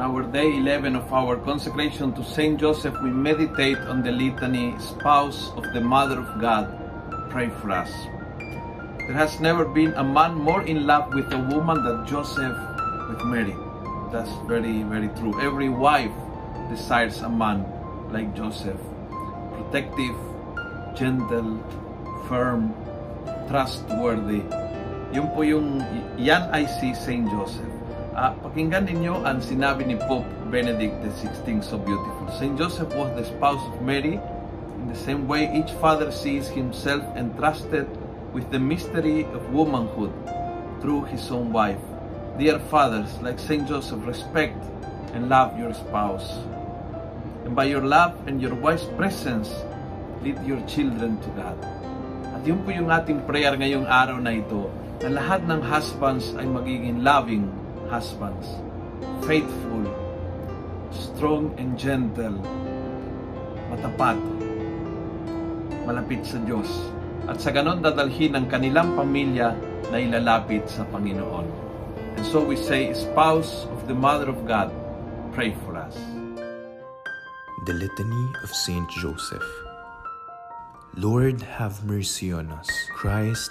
On our day 11 of our consecration to Saint Joseph, we meditate on the litany, Spouse of the Mother of God. Pray for us. There has never been a man more in love with a woman than Joseph with Mary. That's very, very true. Every wife desires a man like Joseph. Protective, gentle, firm, trustworthy. Yun po yung, yan ay Saint Joseph. Ah, pakinggan ninyo ang sinabi ni Pope Benedict XVI so beautiful. Saint Joseph was the spouse of Mary. In the same way, each father sees himself entrusted with the mystery of womanhood through his own wife. Dear fathers, like Saint Joseph, respect and love your spouse. And by your love and your wise presence, lead your children to God. At yun po yung ating prayer ngayong araw na ito, na lahat ng husbands ay magiging loving husbands, faithful, strong and gentle, matapat, malapit sa Diyos, at sa ganon dadalhin ang kanilang pamilya na ilalapit sa Panginoon. And so we say, Spouse of the Mother of God, pray for us. The Litany of Saint Joseph. Lord, have mercy on us. Christ,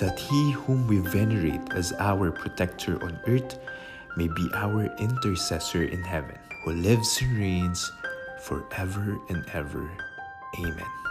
that he whom we venerate as our protector on earth may be our intercessor in heaven, who lives and reigns forever and ever. Amen.